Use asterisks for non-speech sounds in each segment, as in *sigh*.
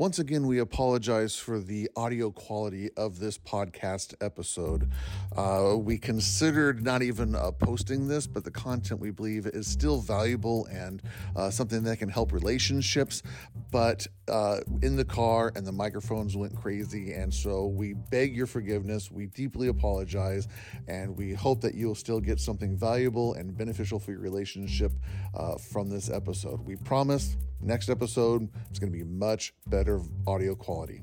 Once again, we apologize for the audio quality of this podcast episode. Uh, we considered not even uh, posting this, but the content we believe is still valuable and uh, something that can help relationships. But uh, in the car, and the microphones went crazy. And so we beg your forgiveness. We deeply apologize. And we hope that you'll still get something valuable and beneficial for your relationship uh, from this episode. We promise next episode is going to be much better audio quality.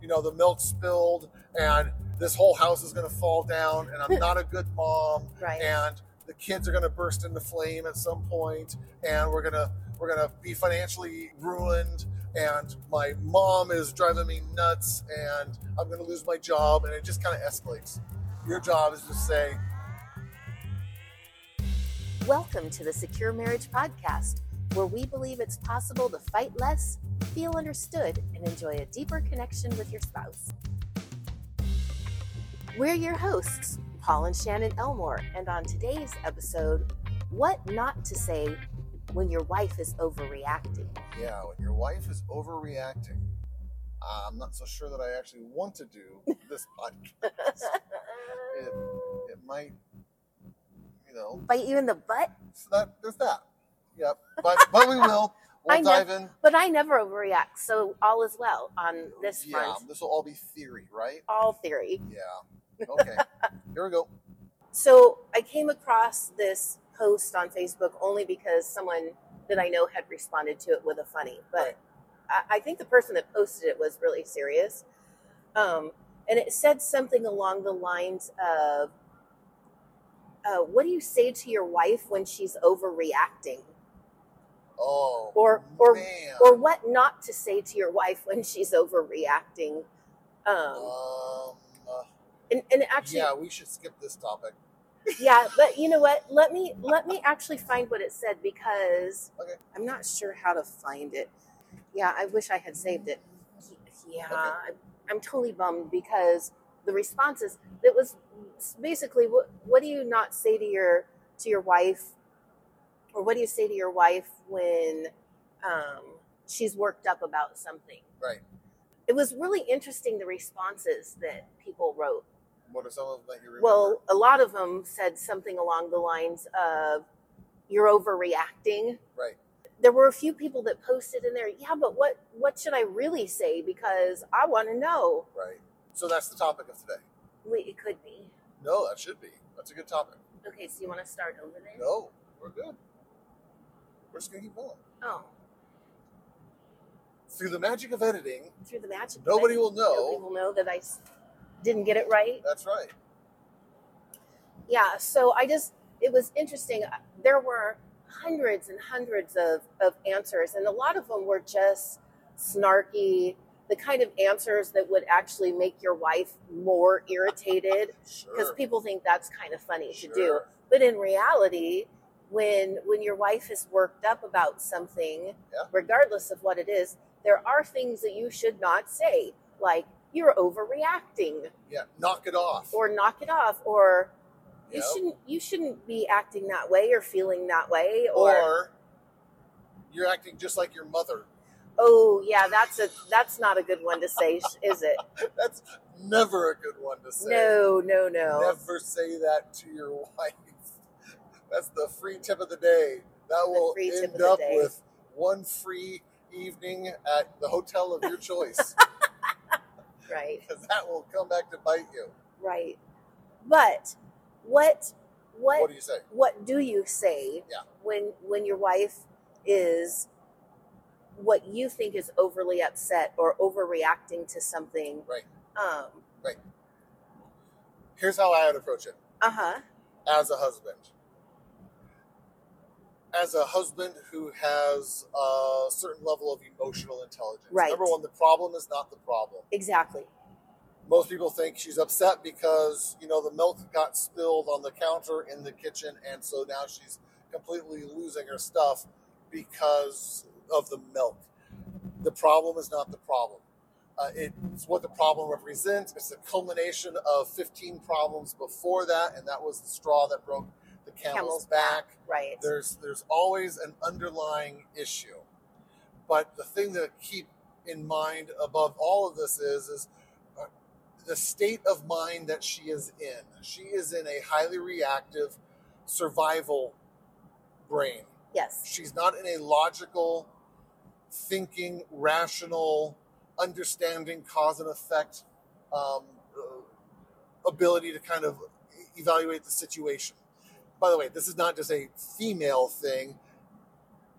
you know, the milk spilled and this whole house is going to fall down and I'm *laughs* not a good mom Right. and the kids are going to burst into flame at some point and we're going to we're going to be financially ruined and my mom is driving me nuts and I'm going to lose my job and it just kind of escalates. Your job is to say, Welcome to the Secure Marriage Podcast, where we believe it's possible to fight less, feel understood, and enjoy a deeper connection with your spouse. We're your hosts, Paul and Shannon Elmore, and on today's episode, what not to say when your wife is overreacting. yeah, when your wife is overreacting. I'm not so sure that I actually want to do this *laughs* podcast. It, it might, you know, Bite you in the butt? So that there's that. Yep. But but we will. *laughs* We'll I dive in. But I never overreact, so all is well on this Yeah, front. this will all be theory, right? All theory. Yeah. Okay. *laughs* Here we go. So I came across this post on Facebook only because someone that I know had responded to it with a funny, but Right. I, I think the person that posted it was really serious. Um, and it said something along the lines of, uh, "What do you say to your wife when she's overreacting?" Oh. Or- or- man. Or what not to say to your wife when she's overreacting? Um, um. uh, and, and actually, yeah, we should skip this topic. yeah but you know what let me *laughs* let me actually find what it said because Okay. i'm not sure how to find it yeah i wish i had saved it yeah Okay. I'm, I'm totally bummed because the responses that was basically what what do you not say to your to your wife or what do you say to your wife when um, she's worked up about something Right. it was really interesting the responses that people wrote What are some of them that you remember? well, a lot of them said something along the lines of, "You're overreacting." Right. There were a few people that posted in there, "Yeah, but what what should I really say? Because I want to know." Right. So that's the topic of today. Wait, it could be. No, that should be. That's a good topic. Okay, so you want to start over there? No, we're good. We're just gonna keep going. Oh, Through the magic of editing, through the magic. of Nobody it, will know. Nobody will know that I s- didn't get it right. that's right. yeah so i just it was interesting uh, there were hundreds and hundreds of, of answers and a lot of them were just snarky the kind of answers that would actually make your wife more irritated because Sure. people think that's kind of funny to do but in reality when when your wife is worked up about something Yeah. regardless of what it is there are things that you should not say like you're overreacting Yeah. Knock it off. or knock it off or you shouldn't you shouldn't be acting that way or feeling that way or, or you're acting just like your mother. Oh yeah that's a that's not a good one to say is it *laughs* That's never a good one to say. no no no Never say that to your *laughs* wife. That's the free tip of the day. That will end up with one free evening at the hotel of your choice. *laughs* right Because that will come back to bite you. right but what what What do you say? what do you say Yeah. when when your wife is what you think is overly upset or overreacting to something Right. um Here's how I would approach it uh-huh as a husband. As a husband who has a certain level of emotional intelligence. Right. Number one, the problem is not the problem. exactly most people think she's upset because you know the milk got spilled on the counter in the kitchen and so now she's completely losing her stuff because of the milk the problem is not the problem uh, it's what the problem represents it's a culmination of 15 problems before that and that was the straw that broke the camel's, Camel's back right there's there's always an underlying issue But the thing to keep in mind above all of this is is uh, the state of mind that she is in. She is in a highly reactive survival brain. Yes. She's not in a logical, thinking, rational, understanding cause and effect um, uh, ability to kind of evaluate the situation. By the way, this is not just a female thing.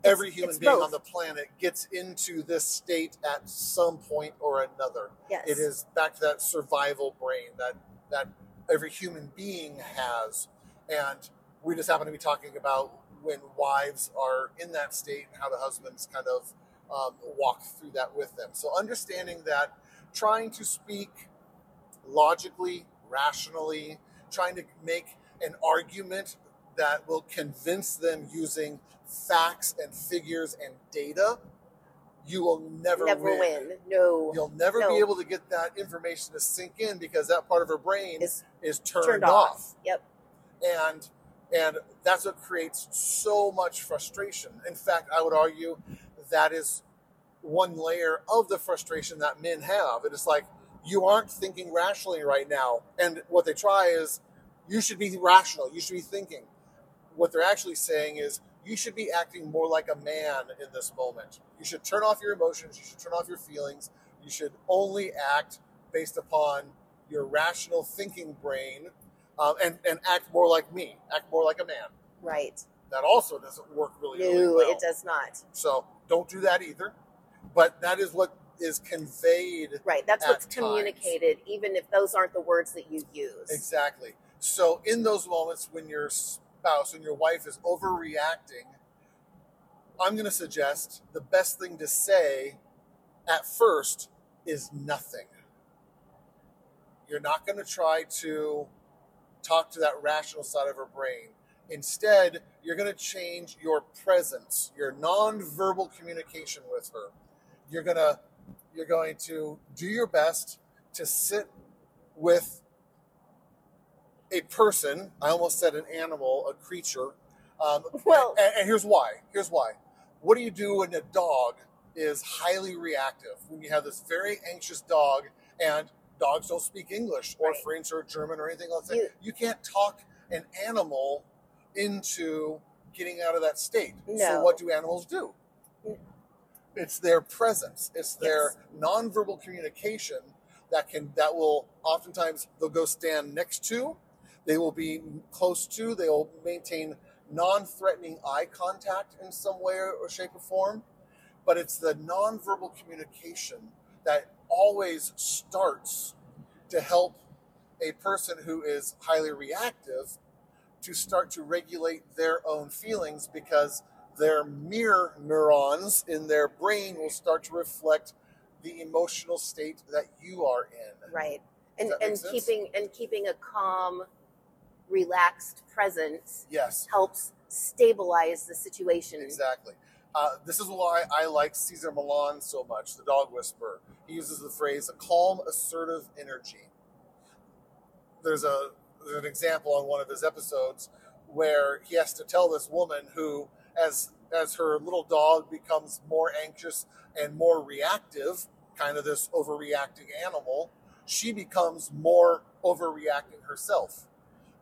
Every It's- human it's being both. on the planet gets into this state at some point or another. Yes. It is back to that survival brain that that every human being has, and we just happen to be talking about when wives are in that state and how the husbands kind of um, walk through that with them. So understanding that, trying to speak logically, rationally, trying to make an argument that will convince them using facts and figures and data, you will never, Never win. No. You'll never No. be able to get that information to sink in because that part of her brain Is is turned, turned off. off. Yep. And and that's what creates so much frustration. In fact, I would argue that is one layer of the frustration that men have. It is like you aren't thinking rationally right now. And what they try is you should be rational, you should be thinking. What they're actually saying is you should be acting more like a man in this moment. You should turn off your emotions, you should turn off your feelings. You should only act based upon your rational thinking brain um, and, and act more like me, act more like a man. Right. That also doesn't work really, No, really well. it does not. So don't do that either. But that is what is conveyed Right. That's At what's times. communicated, even if those aren't the words that you use. exactly. So in those moments when your spouse and your wife is overreacting, I'm going to suggest the best thing to say at first is nothing. You're not going to try to talk to that rational side of her brain. Instead, you're going to change your presence, your nonverbal communication with her. You're going to you're going to do your best to sit with a person. I almost said an animal, a creature. Um, *laughs* Well- and, and here's why. Here's why. What do you do when a dog is highly reactive? When you have this very anxious dog, and dogs don't speak English or Right. French or German or anything like that. You- You, can't talk an animal into getting out of that state. So what do animals do? It's their presence. It's their Yes. nonverbal communication that can that will oftentimes they'll go stand next to, they will be close to, they will maintain non-threatening eye contact in some way or shape or form. But it's the nonverbal communication that always starts to help a person who is highly reactive to start to regulate their own feelings because their mirror neurons in their brain will start to reflect the emotional state that you are in. Right. And and sense? keeping and keeping a calm, relaxed presence Yes, helps stabilize the situation. exactly. Uh, this is why I like Cesar Millan so much, the dog whisperer. He uses the phrase a calm, assertive energy. There's a there's an example on one of his episodes where he has to tell this woman who, as as her little dog becomes more anxious and more reactive, kind of this overreacting animal, she becomes more overreacting herself.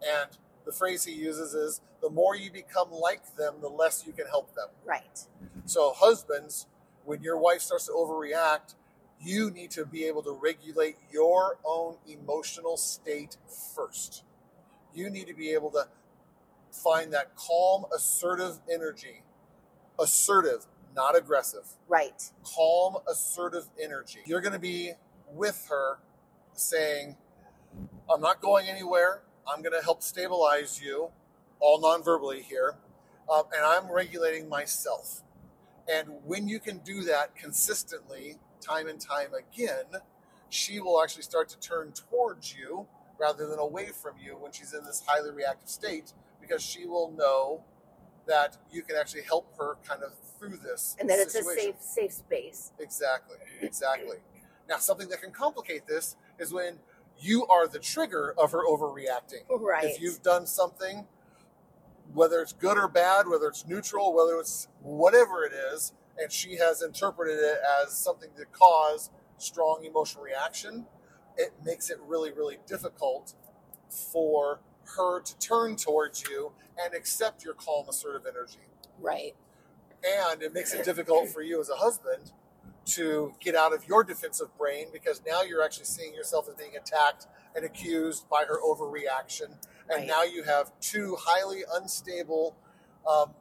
And the phrase he uses is the more you become like them, the less you can help them. Right. So, husbands, when your wife starts to overreact, you need to be able to regulate your own emotional state first. You need to be able to find that calm, assertive energy. Assertive, not aggressive. Right. Calm, assertive energy. You're going to be with her saying, I'm not going anywhere. I'm going to help stabilize you, all non-verbally here, um, and I'm regulating myself. And when you can do that consistently, time and time again, she will actually start to turn towards you rather than away from you when she's in this highly reactive state because she will know that you can actually help her kind of through this And that it's a safe safe space. Exactly, exactly. Now, something that can complicate this is when you are the trigger of her overreacting. Right. If you've done something, whether it's good or bad, whether it's neutral, whether it's whatever it is, and she has interpreted it as something to cause strong emotional reaction, it makes it really, really difficult for her to turn towards you and accept your calm, assertive energy. Right. And it makes it difficult for you as a husband to get out of your defensive brain because now you're actually seeing yourself as being attacked and accused by her overreaction. And Right. now you have two highly unstable um,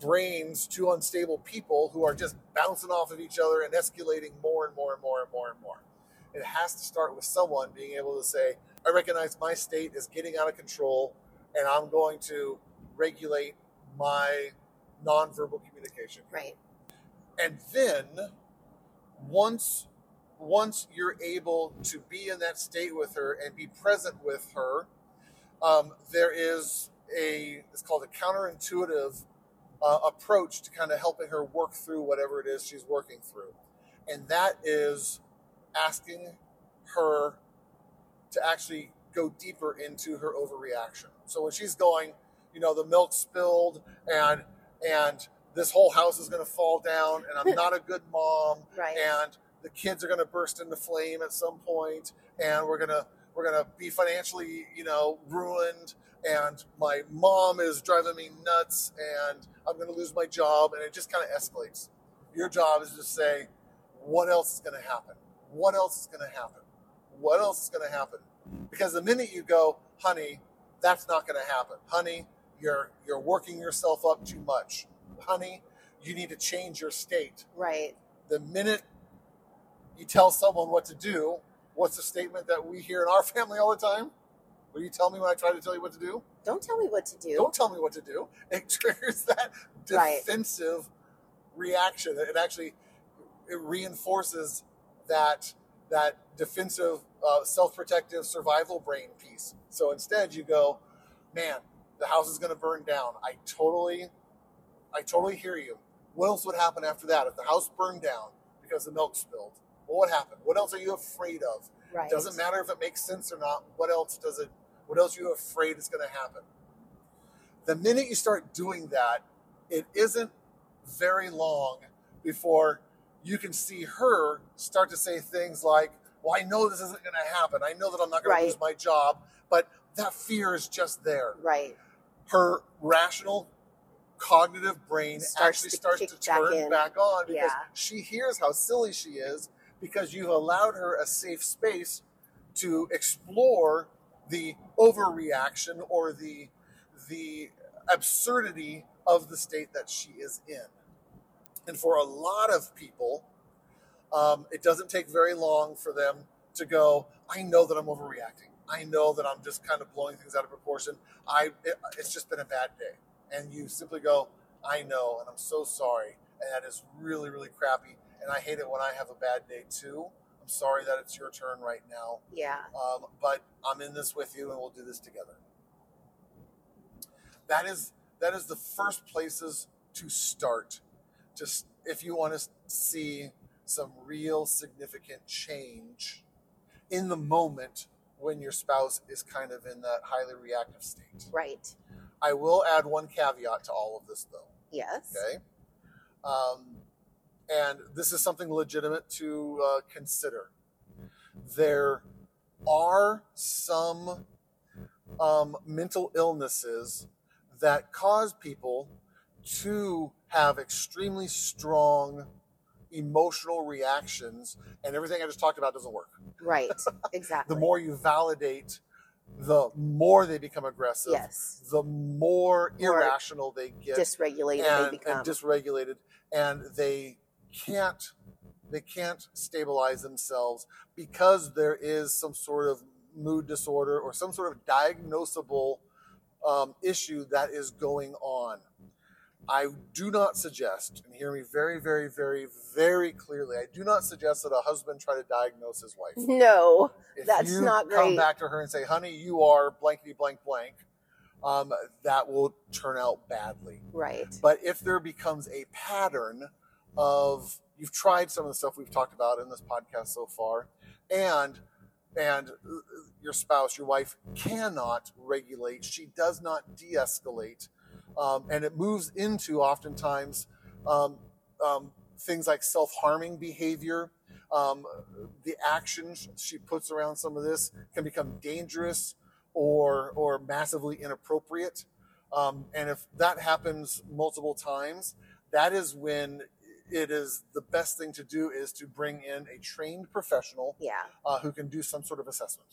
brains, two unstable people who are just bouncing off of each other and escalating more and more and more and more and more. It has to start with someone being able to say, I recognize my state is getting out of control and I'm going to regulate my nonverbal communication Right. and then once once you're able to be in that state with her and be present with her um, there is a it's called a counterintuitive uh, approach to kind of helping her work through whatever it is she's working through and that is asking her to actually go deeper into her overreaction. So when she's going you know the milk spilled and and this whole house is going to fall down and i'm *laughs* not a good mom Right. and the kids are going to burst into flame at some point and we're going to we're going to be financially you know ruined and my mom is driving me nuts and i'm going to lose my job and it just kind of escalates. Your job is to say what else is going to happen what else is going to happen what else is going to happen because the minute you go honey that's not going to happen honey you're you're working yourself up too much honey you need to change your state Right. the minute you tell someone what to do, what's the statement that we hear in our *laughs* family all the time? Will you tell me when I try to tell you what to do? Don't tell me what to do. Don't tell me what to do. *laughs* It triggers that Right. defensive reaction. It actually it reinforces that that defensive, uh, self-protective survival brain piece. So instead, you go, man, the house is going to burn down. I totally, I totally hear you. What else would happen after that if the house burned down because the milk spilled? Well, what happened? What else are you afraid of? Right. Doesn't matter if it makes sense or not. What else does it? What else are you afraid is going to happen? The minute you start doing that, it isn't very long before you can see her start to say things like, "Well, I know this isn't going to happen. I know that I'm not going Right. to lose my job, but that fear is just there." Right. Her rational cognitive brain Starts actually to starts to turn in. back on because Yeah. she hears how silly she is because you've allowed her a safe space to explore the overreaction or the the absurdity of the state that she is in. And for a lot of people, um, it doesn't take very long for them to go, I know that I'm overreacting. I know that I'm just kind of blowing things out of proportion. I it, it's just been a bad day. And you simply go, I know, and I'm so sorry. And that is really, really crappy. And I hate it when I have a bad day too. I'm sorry that it's your turn right now. Yeah. Um, but I'm in this with you, and we'll do this together. That is that is the first places to start. Just if you want to see some real significant change in the moment when your spouse is kind of in that highly reactive state. Right. I will add one caveat to all of this, though. Yes. Okay. Um, and this is something legitimate to uh, consider. There are some um, mental illnesses that cause people to have extremely strong emotional reactions, and everything I just talked about doesn't work. Right. *laughs* Exactly. The more you validate, the more they become aggressive, Yes. the more More irrational they get Dysregulated and, they become. and dysregulated and they can't they can't stabilize themselves because there is some sort of mood disorder or some sort of diagnosable um, issue that is going on i do not suggest and hear me very very very very clearly i do not suggest that a husband try to diagnose his wife no. if That's you not great. come back to her and say honey you are blankety blank blank um, that will turn out badly Right. but if there becomes a pattern of you've tried some of the stuff we've talked about in this podcast so far, and and your spouse, your wife, cannot regulate. She does not de-escalate, um, and it moves into oftentimes um, um, things like self-harming behavior. Um, the actions she puts around some of this can become dangerous or or massively inappropriate. Um, and if that happens multiple times, that is when it is the best thing to do is to bring in a trained professional Yeah. uh, who can do some sort of assessment.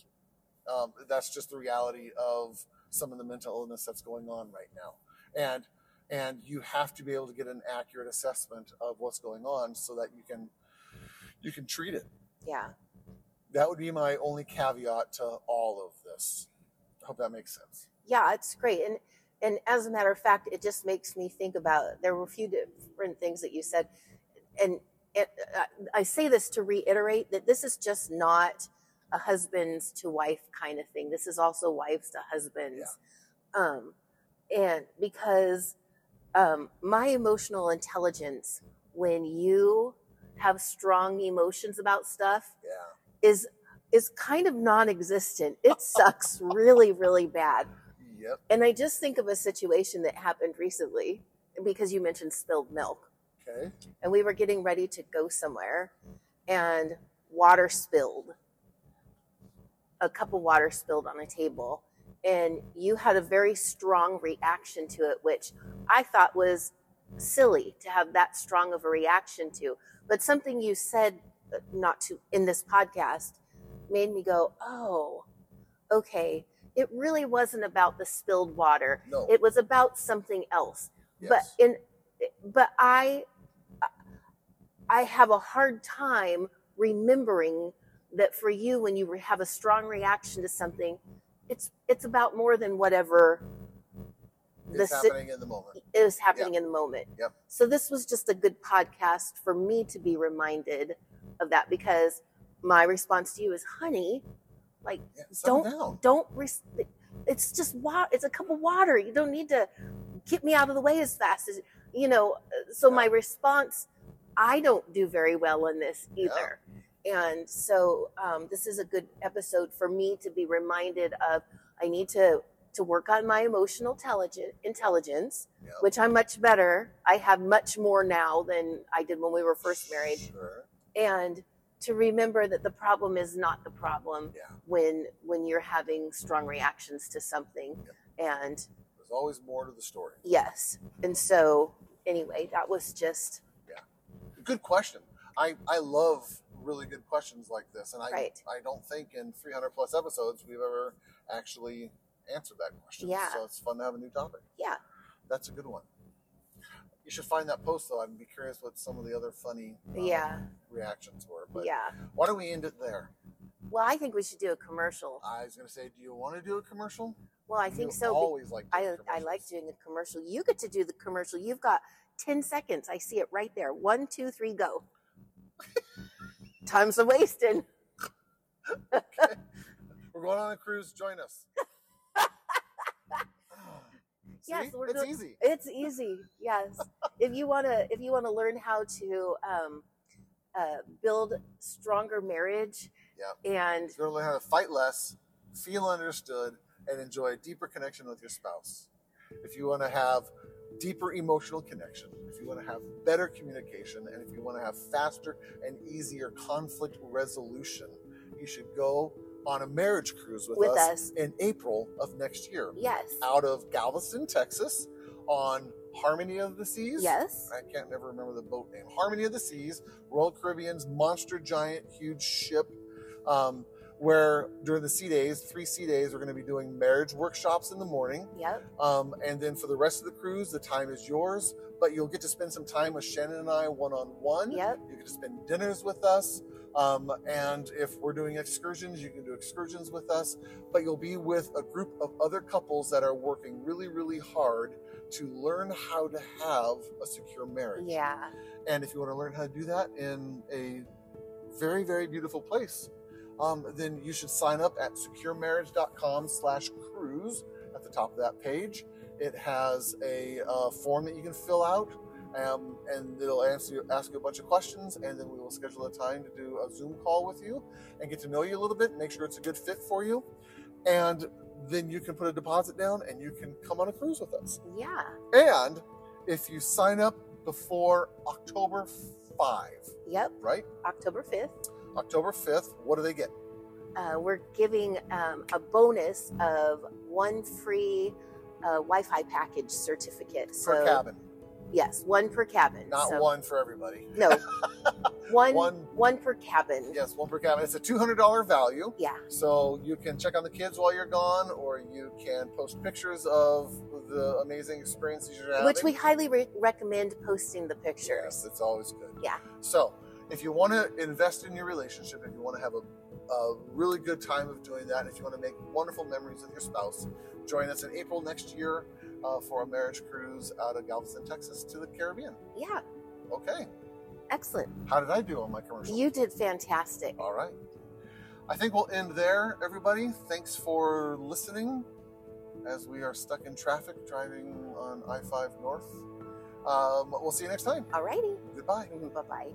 Um, that's just the reality of some of the mental illness that's going on right now, and and you have to be able to get an accurate assessment of what's going on so that you can you can treat it. Yeah. That would be my only caveat to all of this. I hope that makes sense. Yeah, it's great. And and as a matter of fact, it just makes me think about there were a few different things that you said, and it, uh, I say this to reiterate that this is just not a husbands to wife kind of thing. This is also wives to husbands, um, and because um, my emotional intelligence, when you have strong emotions about stuff, Yeah. is is kind of non-existent. It *laughs* sucks really, really bad. Yep. And I just think of a situation that happened recently because you mentioned spilled milk. Okay. And we were getting ready to go somewhere and water spilled. A cup of water spilled on a table. And you had a very strong reaction to it, which I thought was silly to have that strong of a reaction to. But something you said, uh, not to in this podcast, made me go, oh, okay. It really wasn't about the spilled water No. it was about something else yes. but in but i i have a hard time remembering that for you when you have a strong reaction to something it's it's about more than whatever the si- happening in the moment. is happening in the moment Yep. so this was just a good podcast for me to be reminded of that because my response to you is honey like Yeah, don't down. don't res- it's just water it's a cup of water you don't need to get me out of the way as fast as you know so Yeah. my response i don't do very well in this either and so um, this is a good episode for me to be reminded of i need to to work on my emotional intelligence intelligence Yep. which i'm much better i have much more now than i did when we were first married Sure. and to remember that the problem is not the problem Yeah. when when you're having strong reactions to something and There's always more to the story. yes and so anyway that was just yeah. Good question. I, I love really good questions like this, and I Right. I don't think in 300 plus episodes we've ever actually answered that question. Yeah. So it's fun to have a new topic. yeah That's a good one. You should find that post though. I'd be curious what some of the other funny um, yeah reactions were. But yeah why don't we end it there? well i think we should do a commercial I was going to say, do you want to do a commercial? well i think You so Always like. I, I like doing a commercial you get to do the commercial you've got 10 seconds i see it right there one two three go *laughs* time's a wasting *laughs* We're going on a cruise. Join us. *laughs* See? Yes, it's doing- easy. It's easy. Yes. if you want to, if you want to learn how to um, uh, build stronger marriage, yeah and You're learn how to fight less, feel understood, and enjoy a deeper connection with your spouse. If you want to have deeper emotional connection, if you want to have better communication, and if you want to have faster and easier conflict resolution, you should go on a marriage cruise with, With us, us. in April of next year yes, out of Galveston, Texas on Harmony of the Seas. yes, I can't never remember the boat name. Harmony of the Seas, Royal Caribbean's monster giant huge ship. Um, where during the sea days, three sea days, we're going to be doing marriage workshops in the morning. yep, Um, and then for the rest of the cruise, the time is yours, but you'll get to spend some time with Shannon and I one on one. yep, You get to spend dinners with us. Um, and if we're doing excursions, you can do excursions with us. But you'll be with a group of other couples that are working really, really hard to learn how to have a secure marriage. yeah, And if you want to learn how to do that in a very, very beautiful place, um, then you should sign up at securemarriage.com slash cruise at the top of that page. It has a uh, form that you can fill out, um, and it'll answer you, ask you a bunch of questions, and then we will schedule a time to do a Zoom call with you and get to know you a little bit, make sure it's a good fit for you, and then you can put a deposit down and you can come on a cruise with us. yeah. And if you sign up before October five, Yep, right? October 5th. October 5th. What do they get? Uh, we're giving um, a bonus of one free uh, Wi-Fi package certificate. Per cabin, yes, one per cabin. not so, one for everybody. No, *laughs* one, One. one per cabin. Yes, one per cabin. It's a $200 value. Yeah. So you can check on the kids while you're gone, or you can post pictures of the amazing experiences you're having. Which we highly re- recommend posting the pictures. Yes, it's always good. Yeah. So if you want to invest in your relationship, if you want to have a, a really good time of doing that, if you want to make wonderful memories with your spouse, join us in April next year uh, for a marriage cruise out of Galveston, Texas to the Caribbean. Yeah, Okay. excellent. How did I do on my commercial? You did fantastic. All right. I think we'll end there, everybody. Thanks for listening as we are stuck in traffic driving on I 5 North. Um, we'll see you next time. All righty. Goodbye. *laughs* Bye bye.